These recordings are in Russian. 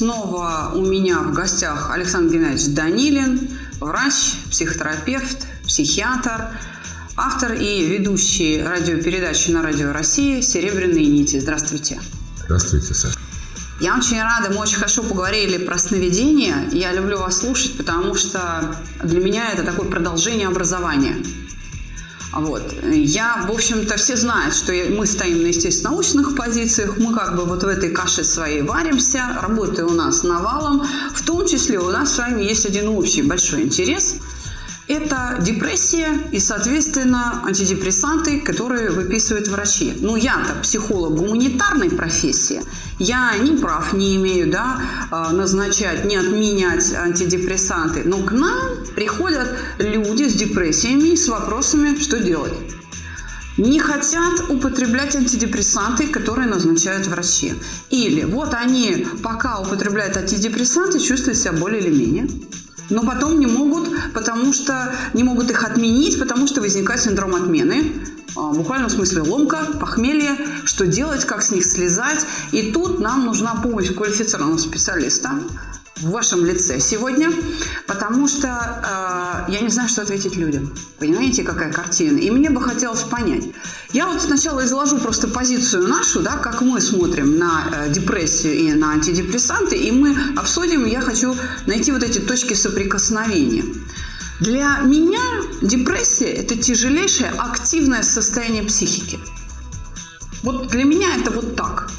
Снова у меня в гостях Александр Геннадьевич Данилин, врач, психотерапевт, психиатр, автор и ведущий радиопередачи на Радио России «Серебряные нити». Здравствуйте. Здравствуйте, Саша. Я очень рада, мы очень хорошо поговорили про сновидения. Я люблю вас слушать, потому что для меня это такое продолжение образования. Вот. Я, в общем-то, все знают, что мы стоим на естественно-научных позициях, мы как бы вот в этой каше своей варимся, работы у нас навалом, в том числе у нас с вами есть один общий большой интерес – это депрессия и, соответственно, антидепрессанты, которые выписывают врачи. Ну, я-то психолог гуманитарной профессии, я ни прав не имею, да, а, назначать, не отменять антидепрессанты. Но к нам приходят люди с депрессиями, с вопросами, что делать не хотят употреблять антидепрессанты, которые назначают врачи. Или вот они пока употребляют антидепрессанты, чувствуют себя более или менее но потом не могут, потому что не могут их отменить, потому что возникает синдром отмены. А, в смысле ломка, похмелье, что делать, как с них слезать. И тут нам нужна помощь квалифицированного специалиста, в вашем лице сегодня, потому что э, я не знаю, что ответить людям. Понимаете, какая картина? И мне бы хотелось понять. Я вот сначала изложу просто позицию нашу, да, как мы смотрим на э, депрессию и на антидепрессанты, и мы обсудим, я хочу найти вот эти точки соприкосновения. Для меня депрессия – это тяжелейшее активное состояние психики. Вот для меня это вот так.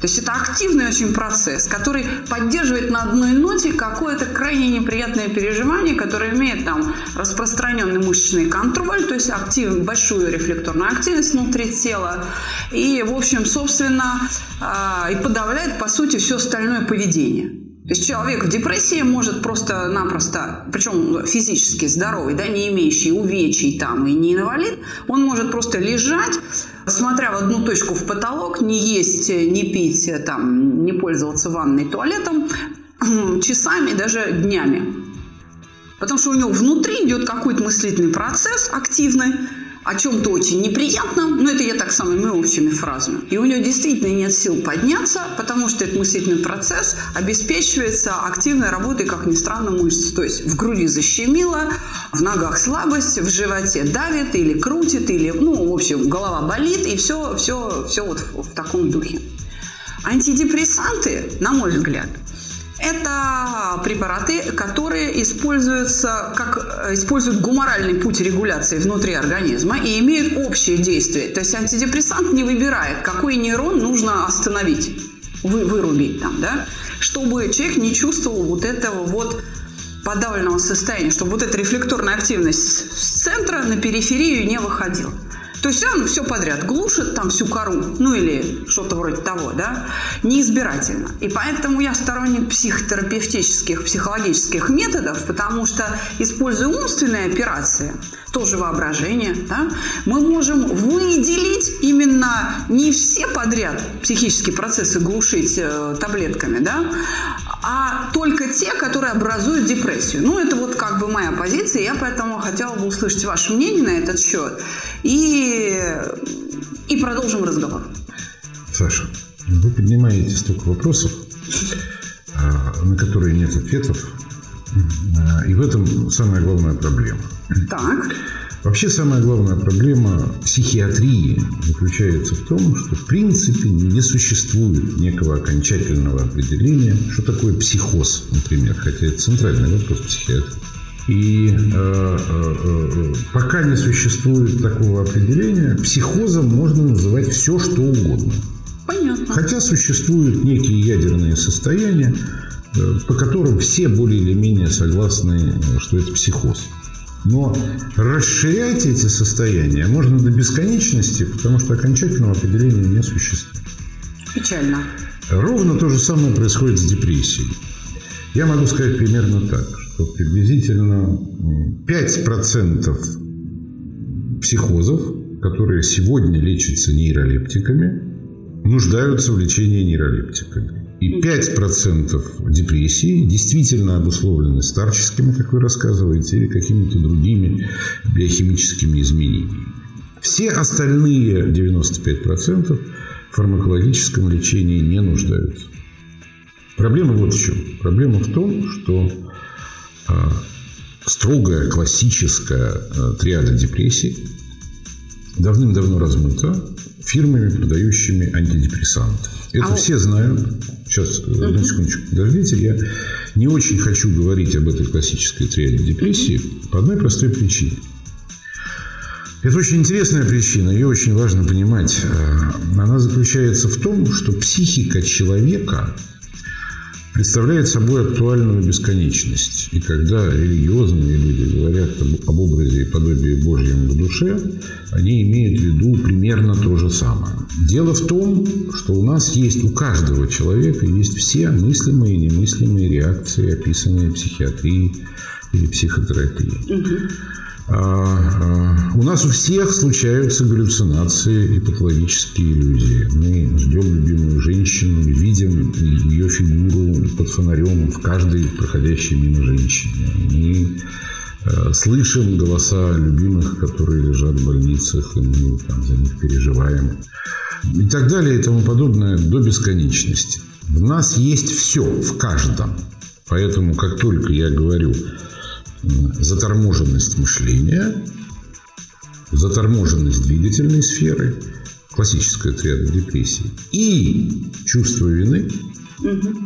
То есть это активный очень процесс, который поддерживает на одной ноте какое-то крайне неприятное переживание, которое имеет там распространенный мышечный контроль, то есть актив, большую рефлекторную активность внутри тела. И, в общем, собственно, э, и подавляет, по сути, все остальное поведение. То есть человек в депрессии может просто-напросто, причем физически здоровый, да, не имеющий увечий там и не инвалид, он может просто лежать, смотря в одну точку в потолок, не есть, не пить, там, не пользоваться ванной, туалетом часами, даже днями. Потому что у него внутри идет какой-то мыслительный процесс активный, о чем-то очень неприятном, но это я так самыми общими фразами. И у нее действительно нет сил подняться, потому что этот мыслительный процесс обеспечивается активной работой, как ни странно, мышц. То есть в груди защемило, в ногах слабость, в животе давит или крутит, или, ну, в общем, голова болит, и все, все, все вот в, в таком духе. Антидепрессанты, на мой взгляд, это препараты, которые используются, как, используют гуморальный путь регуляции внутри организма и имеют общее действие. То есть антидепрессант не выбирает, какой нейрон нужно остановить, вы, вырубить там, да, чтобы человек не чувствовал вот этого вот подавленного состояния, чтобы вот эта рефлекторная активность с центра на периферию не выходила. То есть он все подряд глушит там всю кору, ну или что-то вроде того, да, неизбирательно. И поэтому я сторонник психотерапевтических, психологических методов, потому что, используя умственные операции, тоже воображение, да, мы можем выделить именно не все подряд психические процессы глушить э, таблетками, да, а только те, которые образуют депрессию. Ну, это вот как бы моя позиция, я поэтому хотела бы услышать ваше мнение на этот счет. И, и продолжим разговор. Саша, вы поднимаете столько вопросов, а, на которые нет ответов, а, и в этом самая главная проблема. Так. Вообще самая главная проблема психиатрии заключается в том, что в принципе не существует некого окончательного определения, что такое психоз, например, хотя это центральный вопрос психиатрии. И э, э, э, пока не существует такого определения, психозом можно называть все, что угодно. Понятно. Хотя существуют некие ядерные состояния, э, по которым все более или менее согласны, что это психоз. Но расширять эти состояния можно до бесконечности, потому что окончательного определения не существует. Печально. Ровно то же самое происходит с депрессией. Я могу сказать примерно так, что приблизительно 5% психозов, которые сегодня лечатся нейролептиками, нуждаются в лечении нейролептиками. И 5% депрессии действительно обусловлены старческими, как вы рассказываете, или какими-то другими биохимическими изменениями. Все остальные 95% в фармакологическом лечении не нуждаются. Проблема вот в чем. Проблема в том, что а, строгая классическая а, триада депрессии давным-давно размыта фирмами, продающими антидепрессанты. Это а все знают. Сейчас, угу. одну секундочку, подождите. Я не очень хочу говорить об этой классической триаде депрессии угу. по одной простой причине. Это очень интересная причина, ее очень важно понимать. Э, она заключается в том, что психика человека представляет собой актуальную бесконечность. И когда религиозные люди говорят об образе и подобии Божьем в душе, они имеют в виду примерно то же самое. Дело в том, что у нас есть, у каждого человека есть все мыслимые и немыслимые реакции, описанные в психиатрии или психотерапии. Угу. У нас у всех случаются галлюцинации и патологические иллюзии. Мы ждем любимую женщину, видим ее фигуру под фонарем в каждой проходящей мимо женщине. Мы а, слышим голоса любимых, которые лежат в больницах, и мы там, за них переживаем. И так далее и тому подобное до бесконечности. В нас есть все, в каждом. Поэтому, как только я говорю заторможенность мышления, заторможенность двигательной сферы, классическая триада депрессии, и чувство вины, угу.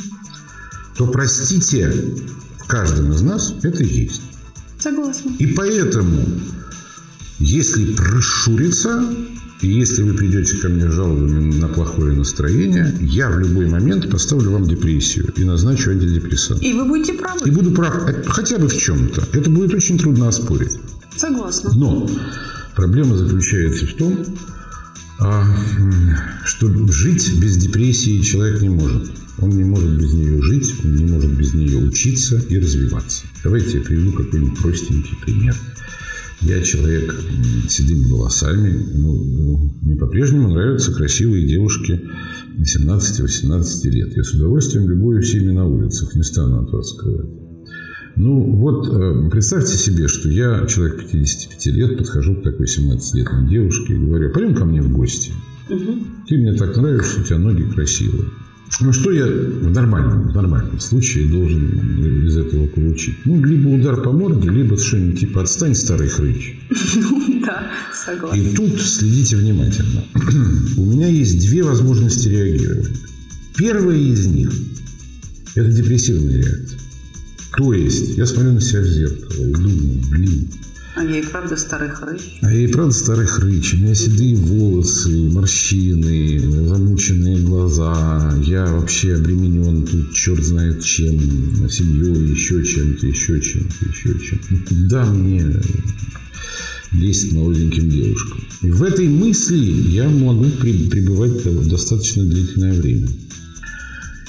то, простите, в каждом из нас это есть. Согласна. И поэтому, если пришуриться, и если вы придете ко мне жалобами на плохое настроение, я в любой момент поставлю вам депрессию и назначу антидепрессант. И вы будете правы. И буду прав хотя бы в чем-то. Это будет очень трудно оспорить. Согласна. Но проблема заключается в том, а, что жить без депрессии человек не может. Он не может без нее жить, он не может без нее учиться и развиваться. Давайте я приведу какой-нибудь простенький пример. Я человек с седыми волосами. Ну, мне по-прежнему нравятся красивые девушки 17-18 лет. Я с удовольствием любую всеми на улицах, не стану от вас скрывать. Ну, вот э, представьте себе, что я, человек 55 лет, подхожу к такой 17-летней девушке и говорю, пойдем ко мне в гости. Угу. Ты мне так нравишься, у тебя ноги красивые. Ну, что я в нормальном, в нормальном случае должен из этого получить? Ну, либо удар по морде, либо что-нибудь типа «отстань, старый хрыч». Да, согласен. И тут следите внимательно. У меня есть две возможности реагировать. Первая из них – это депрессивная реакция. То есть, я смотрю на себя в зеркало и думаю, блин, а я правда старый хрыч. А и правда старый хрыч. У меня седые волосы, морщины, замученные глаза. Я вообще обременен тут черт знает чем. Семьей, еще чем-то, еще чем-то, еще чем-то. Куда мне лезть молоденьким девушкам? И в этой мысли я могу пребывать достаточно длительное время.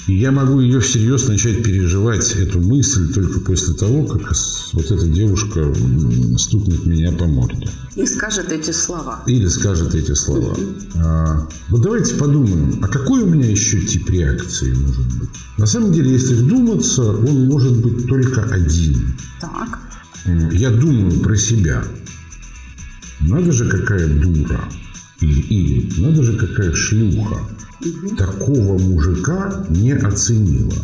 И я могу ее всерьез начать переживать, эту мысль, только после того, как вот эта девушка стукнет меня по морде. И скажет эти слова. Или скажет эти слова. А, вот давайте подумаем, а какой у меня еще тип реакции может быть? На самом деле, если вдуматься, он может быть только один. Так. Я думаю про себя. Надо же какая дура. Или, или надо же какая шлюха такого мужика не оценила.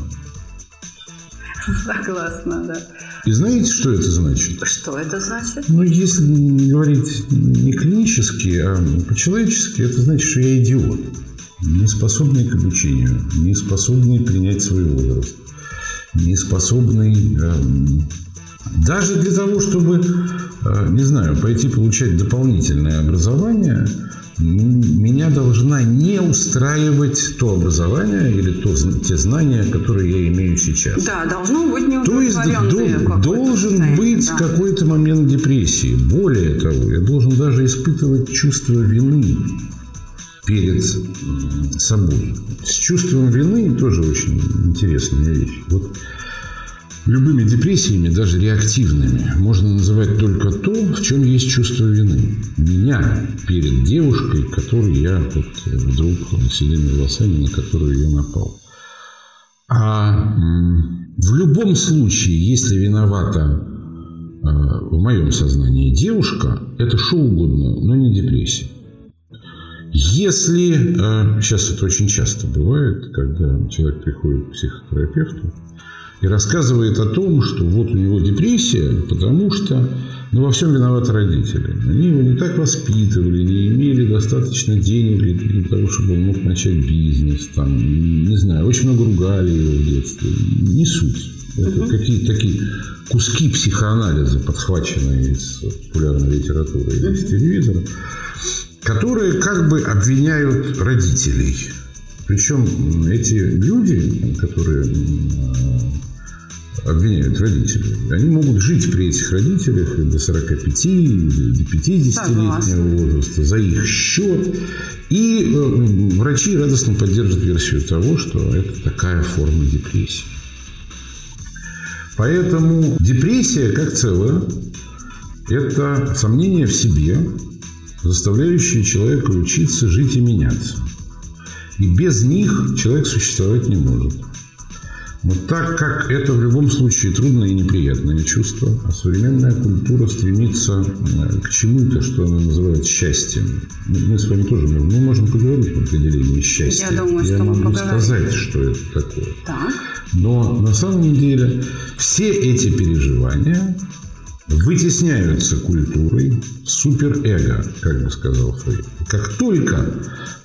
Согласна, да. И знаете, что это значит? Что это значит? Ну, если говорить не клинически, а по-человечески, это значит, что я идиот. Не способный к обучению, не способный принять свой возраст, не способный э, даже для того, чтобы, э, не знаю, пойти получать дополнительное образование – меня должна не устраивать то образование или то, те знания, которые я имею сейчас. Да, должно быть не То есть до, должен быть да. какой-то момент депрессии. Более того, я должен даже испытывать чувство вины перед собой. С чувством вины тоже очень интересная вещь. Вот Любыми депрессиями, даже реактивными, можно называть только то, в чем есть чувство вины. Меня перед девушкой, которой я вот вдруг седыми волосами, на которую я напал. А в любом случае, если виновата э, в моем сознании девушка, это что угодно, но не депрессия. Если, сейчас э, это очень часто бывает, когда человек приходит к психотерапевту и рассказывает о том, что вот у него депрессия, потому что ну, во всем виноваты родители. Они его не так воспитывали, не имели достаточно денег для того, чтобы он мог начать бизнес. Там, не знаю, очень много ругали его в детстве. Не суть. Это угу. какие-то такие куски психоанализа, подхваченные из популярной литературы или из телевизора которые как бы обвиняют родителей. Причем эти люди, которые обвиняют родителей, они могут жить при этих родителях до 45, до 50-летнего возраста за их счет. И э, врачи радостно поддерживают версию того, что это такая форма депрессии. Поэтому депрессия как целое – это сомнение в себе, заставляющие человека учиться жить и меняться. И без них человек существовать не может. Но так как это в любом случае трудное и неприятное чувство, а современная культура стремится э, к чему-то, что она называет счастьем. Мы с вами тоже мы можем поговорить об определении счастья. Я думаю, что Я мы могу поговорим. сказать, что это такое. Так. Но на самом деле все эти переживания вытесняются культурой суперэго, как бы сказал Фрейд. Как только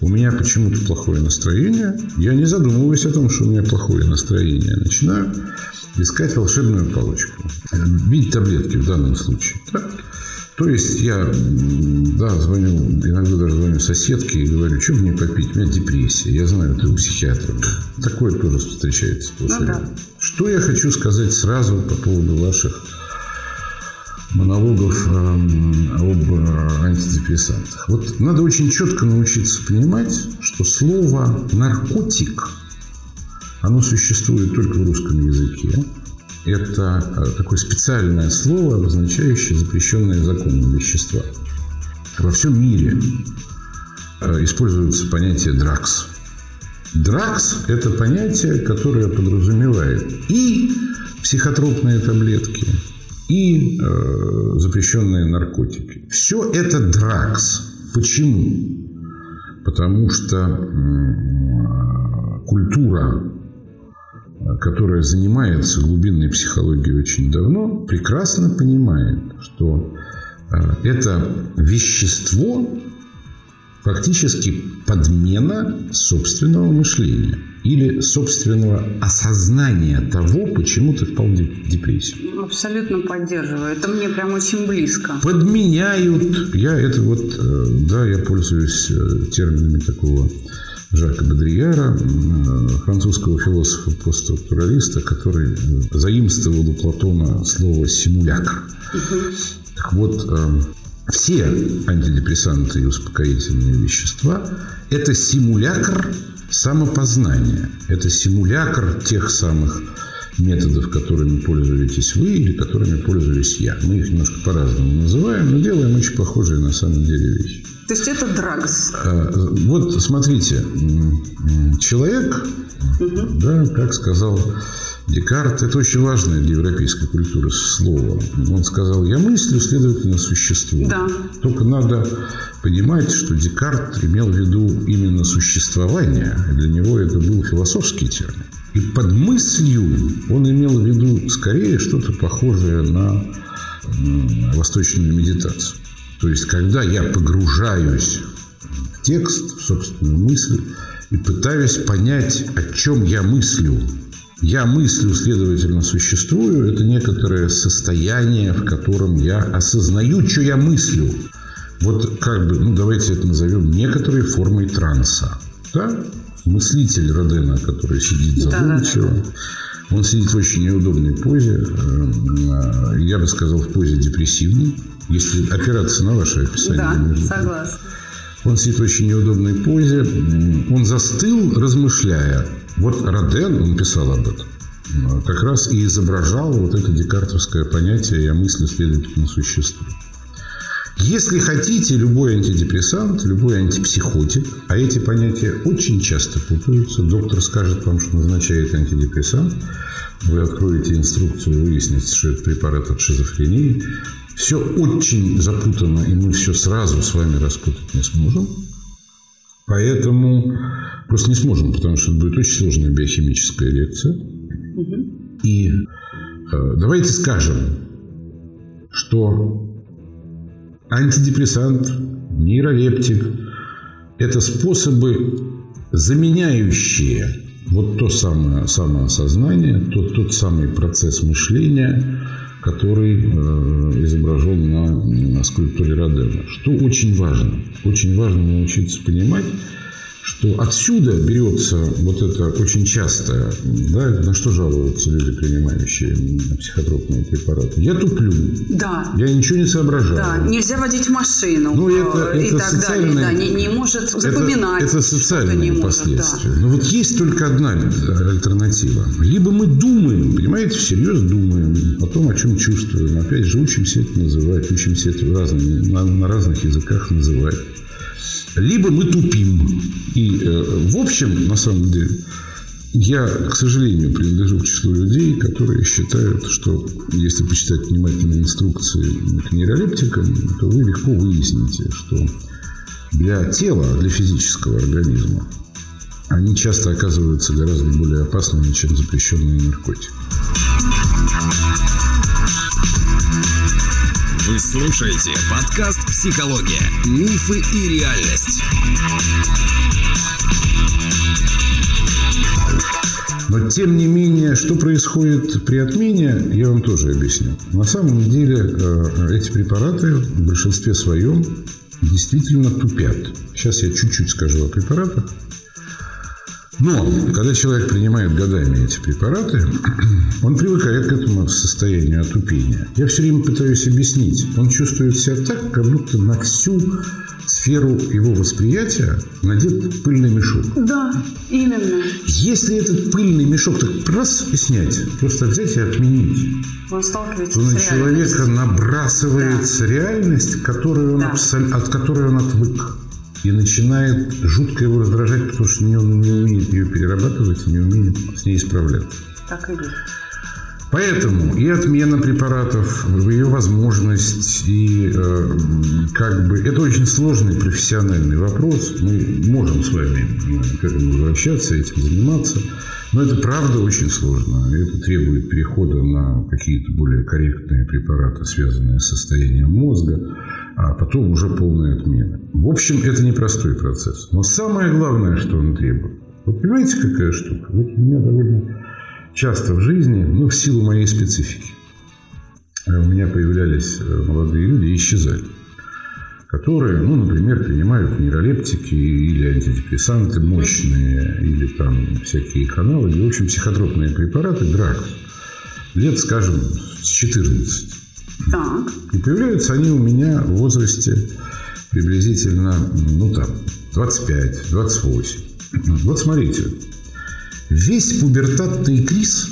у меня почему-то плохое настроение, я не задумываюсь о том, что у меня плохое настроение, начинаю искать волшебную палочку. Бить таблетки в данном случае. Да? То есть я да, звоню, иногда даже звоню соседке и говорю, что мне попить? У меня депрессия. Я знаю, ты у психиатра. Такое тоже встречается сплошь Ну да. Что я хочу сказать сразу по поводу ваших монологов э, об э, антидепрессантах. Вот надо очень четко научиться понимать, что слово «наркотик» оно существует только в русском языке. Это э, такое специальное слово, обозначающее запрещенные законом вещества. Во всем мире используется понятие «дракс». Дракс – это понятие, которое подразумевает и психотропные таблетки, и э, запрещенные наркотики. Все это дракс. Почему? Потому что э, культура, которая занимается глубинной психологией очень давно, прекрасно понимает, что э, это вещество фактически подмена собственного мышления или собственного осознания того, почему ты впал в депрессию. Абсолютно поддерживаю. Это мне прям очень близко. Подменяют. Я это вот, э, да, я пользуюсь э, терминами такого Жака Бодрияра, э, французского философа-постструктуралиста, который заимствовал у Платона слово «симулякр». Угу. Так вот, все антидепрессанты и успокоительные вещества – это симулякр самопознания. Это симулякр тех самых методов, которыми пользуетесь вы или которыми пользуюсь я. Мы их немножко по-разному называем, но делаем очень похожие на самом деле вещи. То есть это драгс? А, вот смотрите, человек, угу. да, как сказал Декарт, это очень важное для европейской культуры слово. Он сказал, я мыслю, следовательно, существую. Да. Только надо понимать, что Декарт имел в виду именно существование. Для него это был философский термин. И под мыслью он имел в виду скорее что-то похожее на восточную медитацию. То есть, когда я погружаюсь в текст, в собственную мысль, и пытаюсь понять, о чем я мыслю, я мыслю, следовательно, существую. Это некоторое состояние, в котором я осознаю, что я мыслю. Вот как бы, ну давайте это назовем некоторой формой транса. Да? Мыслитель Родена, который сидит задумчиво. Да, да. Он сидит в очень неудобной позе. Э, я бы сказал, в позе депрессивной. Если опираться на ваше описание. Да, согласна. Он сидит в очень неудобной позе. Он застыл, размышляя. Вот Роден, он писал об этом. как раз и изображал вот это декартовское понятие «я мыслю, следовательно, существую». Если хотите, любой антидепрессант, любой антипсихотик, а эти понятия очень часто путаются. Доктор скажет вам, что назначает антидепрессант. Вы откроете инструкцию, выясните, что это препарат от шизофрении. Все очень запутано, и мы все сразу с вами распутать не сможем. Поэтому просто не сможем, потому что это будет очень сложная биохимическая лекция. И э, давайте скажем, что антидепрессант, нейролептик – это способы, заменяющие вот то самое самоосознание, тот, тот самый процесс мышления, который э, изображен на, скульптуре Родена. Что очень важно? Очень важно научиться понимать, что отсюда берется вот это очень часто, да, на что жалуются люди, принимающие психотропные препараты. Я туплю. Да. Я ничего не соображаю. Да, нельзя водить машину. Ну, это, э, и это так социальные, далее. Да, не, не может запоминать. Это, это социальные не последствия. Может, да. Но вот есть только одна альтернатива. Либо мы думаем, понимаете, всерьез думаем о том, о чем чувствуем. Опять же, учимся это называть, учимся это в разных, на, на разных языках называть либо мы тупим. И, э, в общем, на самом деле, я, к сожалению, принадлежу к числу людей, которые считают, что если почитать внимательно инструкции к нейролептикам, то вы легко выясните, что для тела, для физического организма, они часто оказываются гораздо более опасными, чем запрещенные наркотики. Вы слушаете подкаст «Психология. Мифы и реальность». Но, тем не менее, что происходит при отмене, я вам тоже объясню. На самом деле, э, эти препараты в большинстве своем действительно тупят. Сейчас я чуть-чуть скажу о препаратах. Но когда человек принимает годами эти препараты, он привыкает к этому состоянию отупения. Я все время пытаюсь объяснить. Он чувствует себя так, как будто на всю сферу его восприятия надет пыльный мешок. Да, именно. Если этот пыльный мешок так раз и снять, просто взять и отменить, он сталкивается то на человека набрасывается да. реальность, которую он Да. абсол- от которой он отвык. И начинает жутко его раздражать, потому что он не умеет ее перерабатывать, не умеет с ней справляться. Так и есть. Поэтому и отмена препаратов, ее возможность, и э, как бы это очень сложный профессиональный вопрос. Мы можем с вами э, к этому возвращаться, этим заниматься, но это правда очень сложно. Это требует перехода на какие-то более корректные препараты, связанные с состоянием мозга, а потом уже полная отмена. В общем, это непростой процесс. Но самое главное, что он требует. Вот понимаете, какая штука? Вот у меня довольно часто в жизни, ну, в силу моей специфики, э, у меня появлялись э, молодые люди и исчезали, которые, ну, например, принимают нейролептики или антидепрессанты мощные, или там всякие их аналоги, в общем, психотропные препараты, драк, лет, скажем, с 14. Так. И появляются они у меня в возрасте приблизительно, ну, там, 25-28. Вот смотрите, весь пубертатный криз,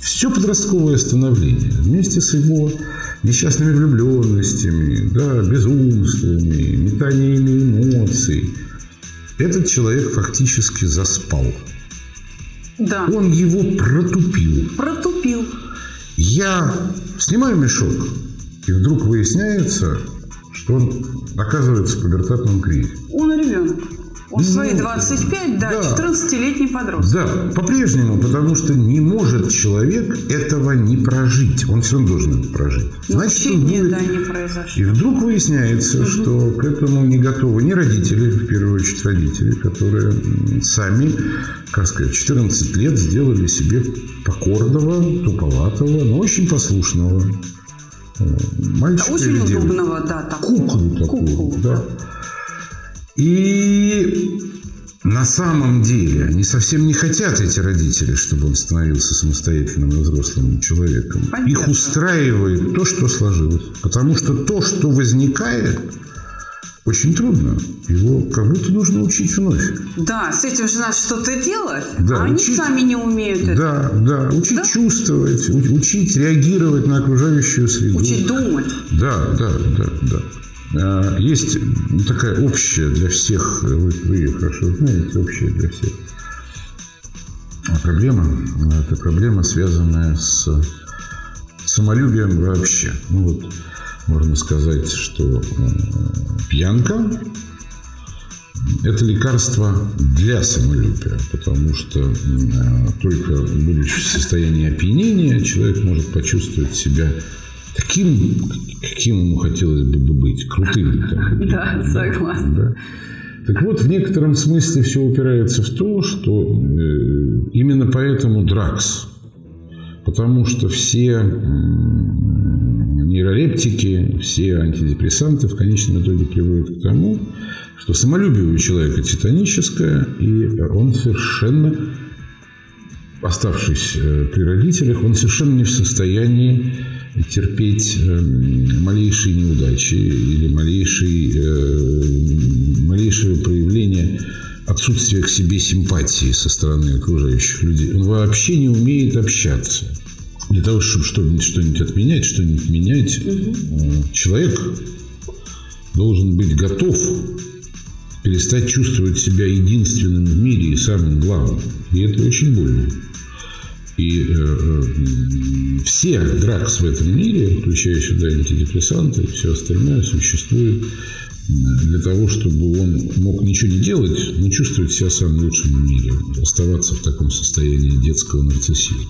все подростковое становление, вместе с его несчастными влюбленностями, да, безумствами, метаниями эмоций, этот человек фактически заспал. Да. Он его протупил. Протупил. Я снимаю мешок, и вдруг выясняется, что он оказывается в пубертатном кризе. Он ребенок. Он в свои Ну, 25, да, да. 14-летний подросток. Да, по-прежнему, потому что не может человек этого не прожить. Он все равно должен это прожить. Значит, он будет... да, не И произошло. вдруг выясняется, что к этому не готовы ни родители, в первую очередь родители, которые сами, как сказать, в 14 лет сделали себе покорного, туповатого, но очень послушного э, Да, мальчика очень или удобного, да, такого. Куклу такую, Куклу, да. И на самом деле они совсем не хотят, эти родители, чтобы он становился самостоятельным и взрослым человеком. Понятно. Их устраивает то, что сложилось. Потому что то, что возникает, очень трудно. Его как будто нужно учить вновь. Да, с этим же надо что-то делать, Да, а они учить- сами не умеют это. Да, да, учить Да? чувствовать, учить реагировать на окружающую среду. Учить думать. Да, да, да, да. А, Есть такая общая для всех, вы, вы ее хорошо знаете, общая для всех проблема. Это проблема, связанная с самолюбием вообще. Ну вот, можно сказать, что пьянка – это лекарство для самолюбия, потому что только будучи в состоянии опьянения, человек может почувствовать себя таким, каким ему хотелось бы быть, крутым. Да, согласна. Так вот, в некотором смысле все упирается в то, что э, именно поэтому дракс. Потому что все нейролептики, все антидепрессанты в конечном итоге приводят к тому, что самолюбие у человека титаническое, и он совершенно, оставшись э, при родителях, он совершенно не в состоянии терпеть э, малейшие неудачи или малейшие, э, малейшее проявление отсутствия к себе симпатии со стороны окружающих людей. Он вообще не умеет общаться. Для того, чтобы что-нибудь, что-нибудь отменять, что-нибудь менять, э, человек должен быть готов перестать чувствовать себя единственным в мире и самым главным. И это очень больно. И э, э, все дракс в этом мире, включая сюда антидепрессанты и все остальное, существует э, для того, чтобы он мог ничего не делать, но чувствовать себя самым лучшим в мире, оставаться в таком состоянии детского нарциссизма.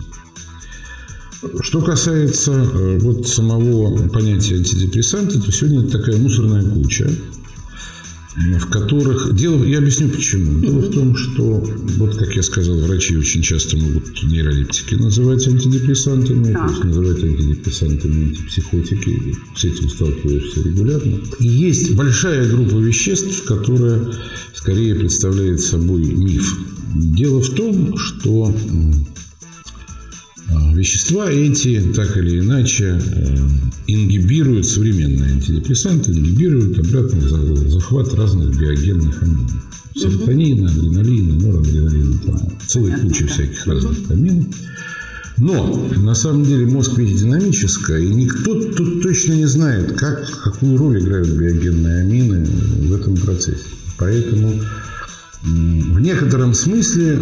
Что касается э, вот самого понятия антидепрессанта, то сегодня это такая мусорная куча, в которых... Дело, я объясню почему. Дело в том, что, вот как я сказал, врачи очень часто могут нейролептики называть антидепрессантами, Так. то есть называть антидепрессантами антипсихотики. С этим сталкиваешься регулярно. И есть большая группа веществ, которая скорее представляет собой миф. Дело в том, что Вещества эти, так или иначе, э, ингибируют современные антидепрессанты, ингибируют обратный за- захват разных биогенных аминов. Серотонина, адреналина, норадреналина, там целая куча всяких разных аминов. Но на самом деле мозг ведь динамическая, и никто тут точно не знает, как, какую роль играют биогенные амины в этом процессе. Поэтому в некотором смысле,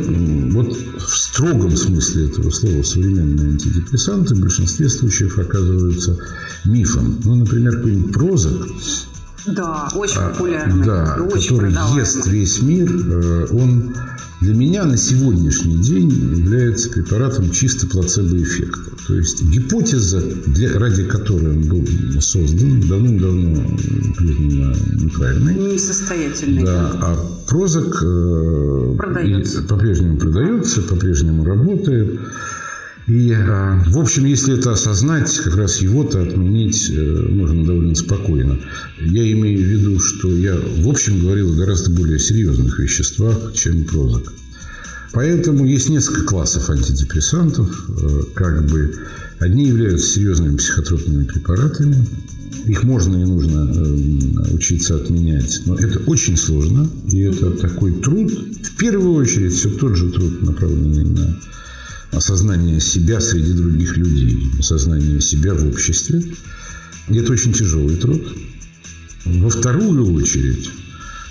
вот в строгом смысле этого слова, современные антидепрессанты в большинстве случаев оказываются мифом. Ну, например, какой-нибудь прозок, Да, очень популярный. А, да, и очень который продаваемый. ест весь мир, э, он для меня на сегодняшний день является препаратом чисто плацебо-эффекта. То есть гипотеза, для, ради которой он был создан, давным-давно признана неправильной. Несостоятельный. Да, а прозак э, по-прежнему продается, по-прежнему работает. И, э, в общем, если это осознать, как раз его-то отменить э, можно довольно спокойно. Я имею в виду, что я, в общем, говорил о гораздо более серьезных веществах, чем прозак. Поэтому есть несколько классов антидепрессантов. Э, Как бы одни являются серьезными психотропными препаратами. Их можно и нужно э, учиться отменять. Но это очень сложно. И это такой труд. В первую очередь все тот же труд, направленный на осознание себя среди других людей, осознание себя в обществе. И это очень тяжелый труд. Во вторую очередь,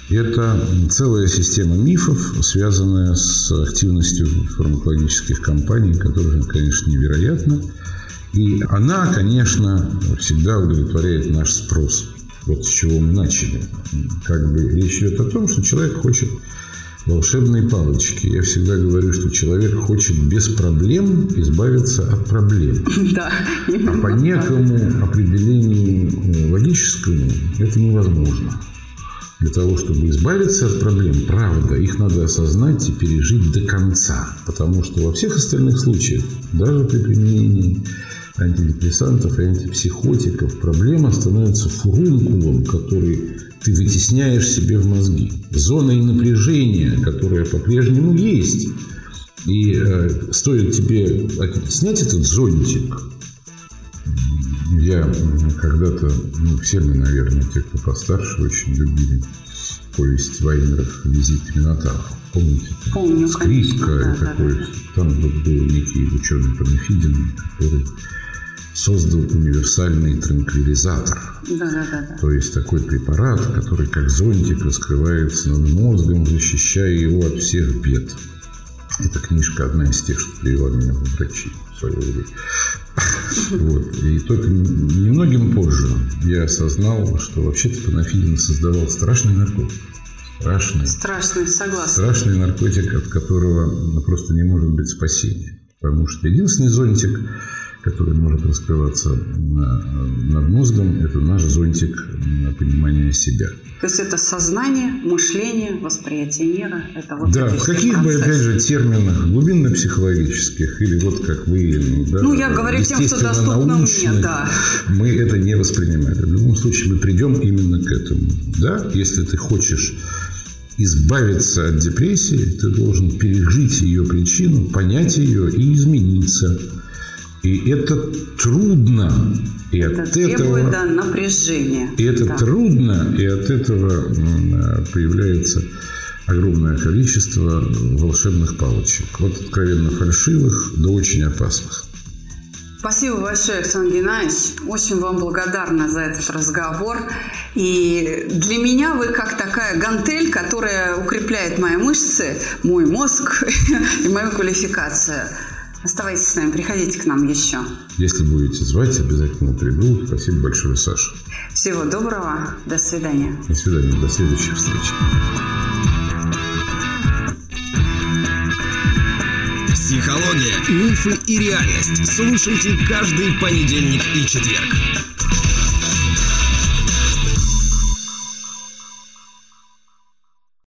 это целая система мифов, связанная с активностью фармакологических компаний, которая, конечно, невероятна. И она, конечно, всегда удовлетворяет наш спрос. Вот с чего мы начали. Как бы речь идет о том, что человек хочет волшебные палочки. Я всегда говорю, что человек хочет без проблем избавиться от проблем. Да, А по некому определению э, логическому это невозможно. Для того, чтобы избавиться от проблем, правда, их надо осознать и пережить до конца. Потому что во всех остальных случаях, даже при применении антидепрессантов и антипсихотиков, проблема становится фурункулом, который ты вытесняешь себе в мозги. Зоной напряжения, которая по-прежнему есть. И э, стоит тебе снять этот зонтик, Я когда-то, ну, все мы, наверное, те, кто постарше, очень любили повесть Вайнеров «Визит к Минотавру». Помните? Помню, Скрипка конечно, и да, такой. да, да. Там был, был некий ученый Панафидин, который создал универсальный транквилизатор. Да, да, да. То есть такой препарат, который как зонтик раскрывается над мозгом, защищая его от всех бед. Эта книжка одна из тех, что привела меня в врачи в свое время. Вот. И только немногим позже я осознал, что вообще-то Панафидин создавал страшный наркотик. Страшный. Страшно, согласна. Страшный наркотик, от которого ну, просто не может быть спасения. Потому что единственный зонтик, который может раскрываться на- над мозгом, это наш зонтик на понимание себя. То есть это сознание, мышление, восприятие мира. Это вот Да, в каких бы, опять же, терминах, глубинно-психологических, или вот как вы, ну, да, Ну, я говорю тем, что доступно мне, да. мы это не воспринимали. В любом случае, мы придем именно к этому. Да, если ты хочешь избавиться от депрессии, ты должен пережить ее причину, понять ее и измениться. И это трудно. И Это от требует этого... да, напряжения. И это Да. трудно, и от этого появляется огромное количество волшебных палочек. Вот откровенно фальшивых, да очень опасных. Спасибо большое, Александр Геннадьевич. Очень вам благодарна за этот разговор. И для меня вы как такая гантель, которая укрепляет мои мышцы, мой мозг и мою квалификацию. Оставайтесь с нами, приходите к нам еще. Если будете звать, обязательно приду. Спасибо большое, Саша. Всего доброго. До свидания. До свидания, до следующих встреч. Психология, мифы и реальность. Слушайте каждый понедельник и четверг.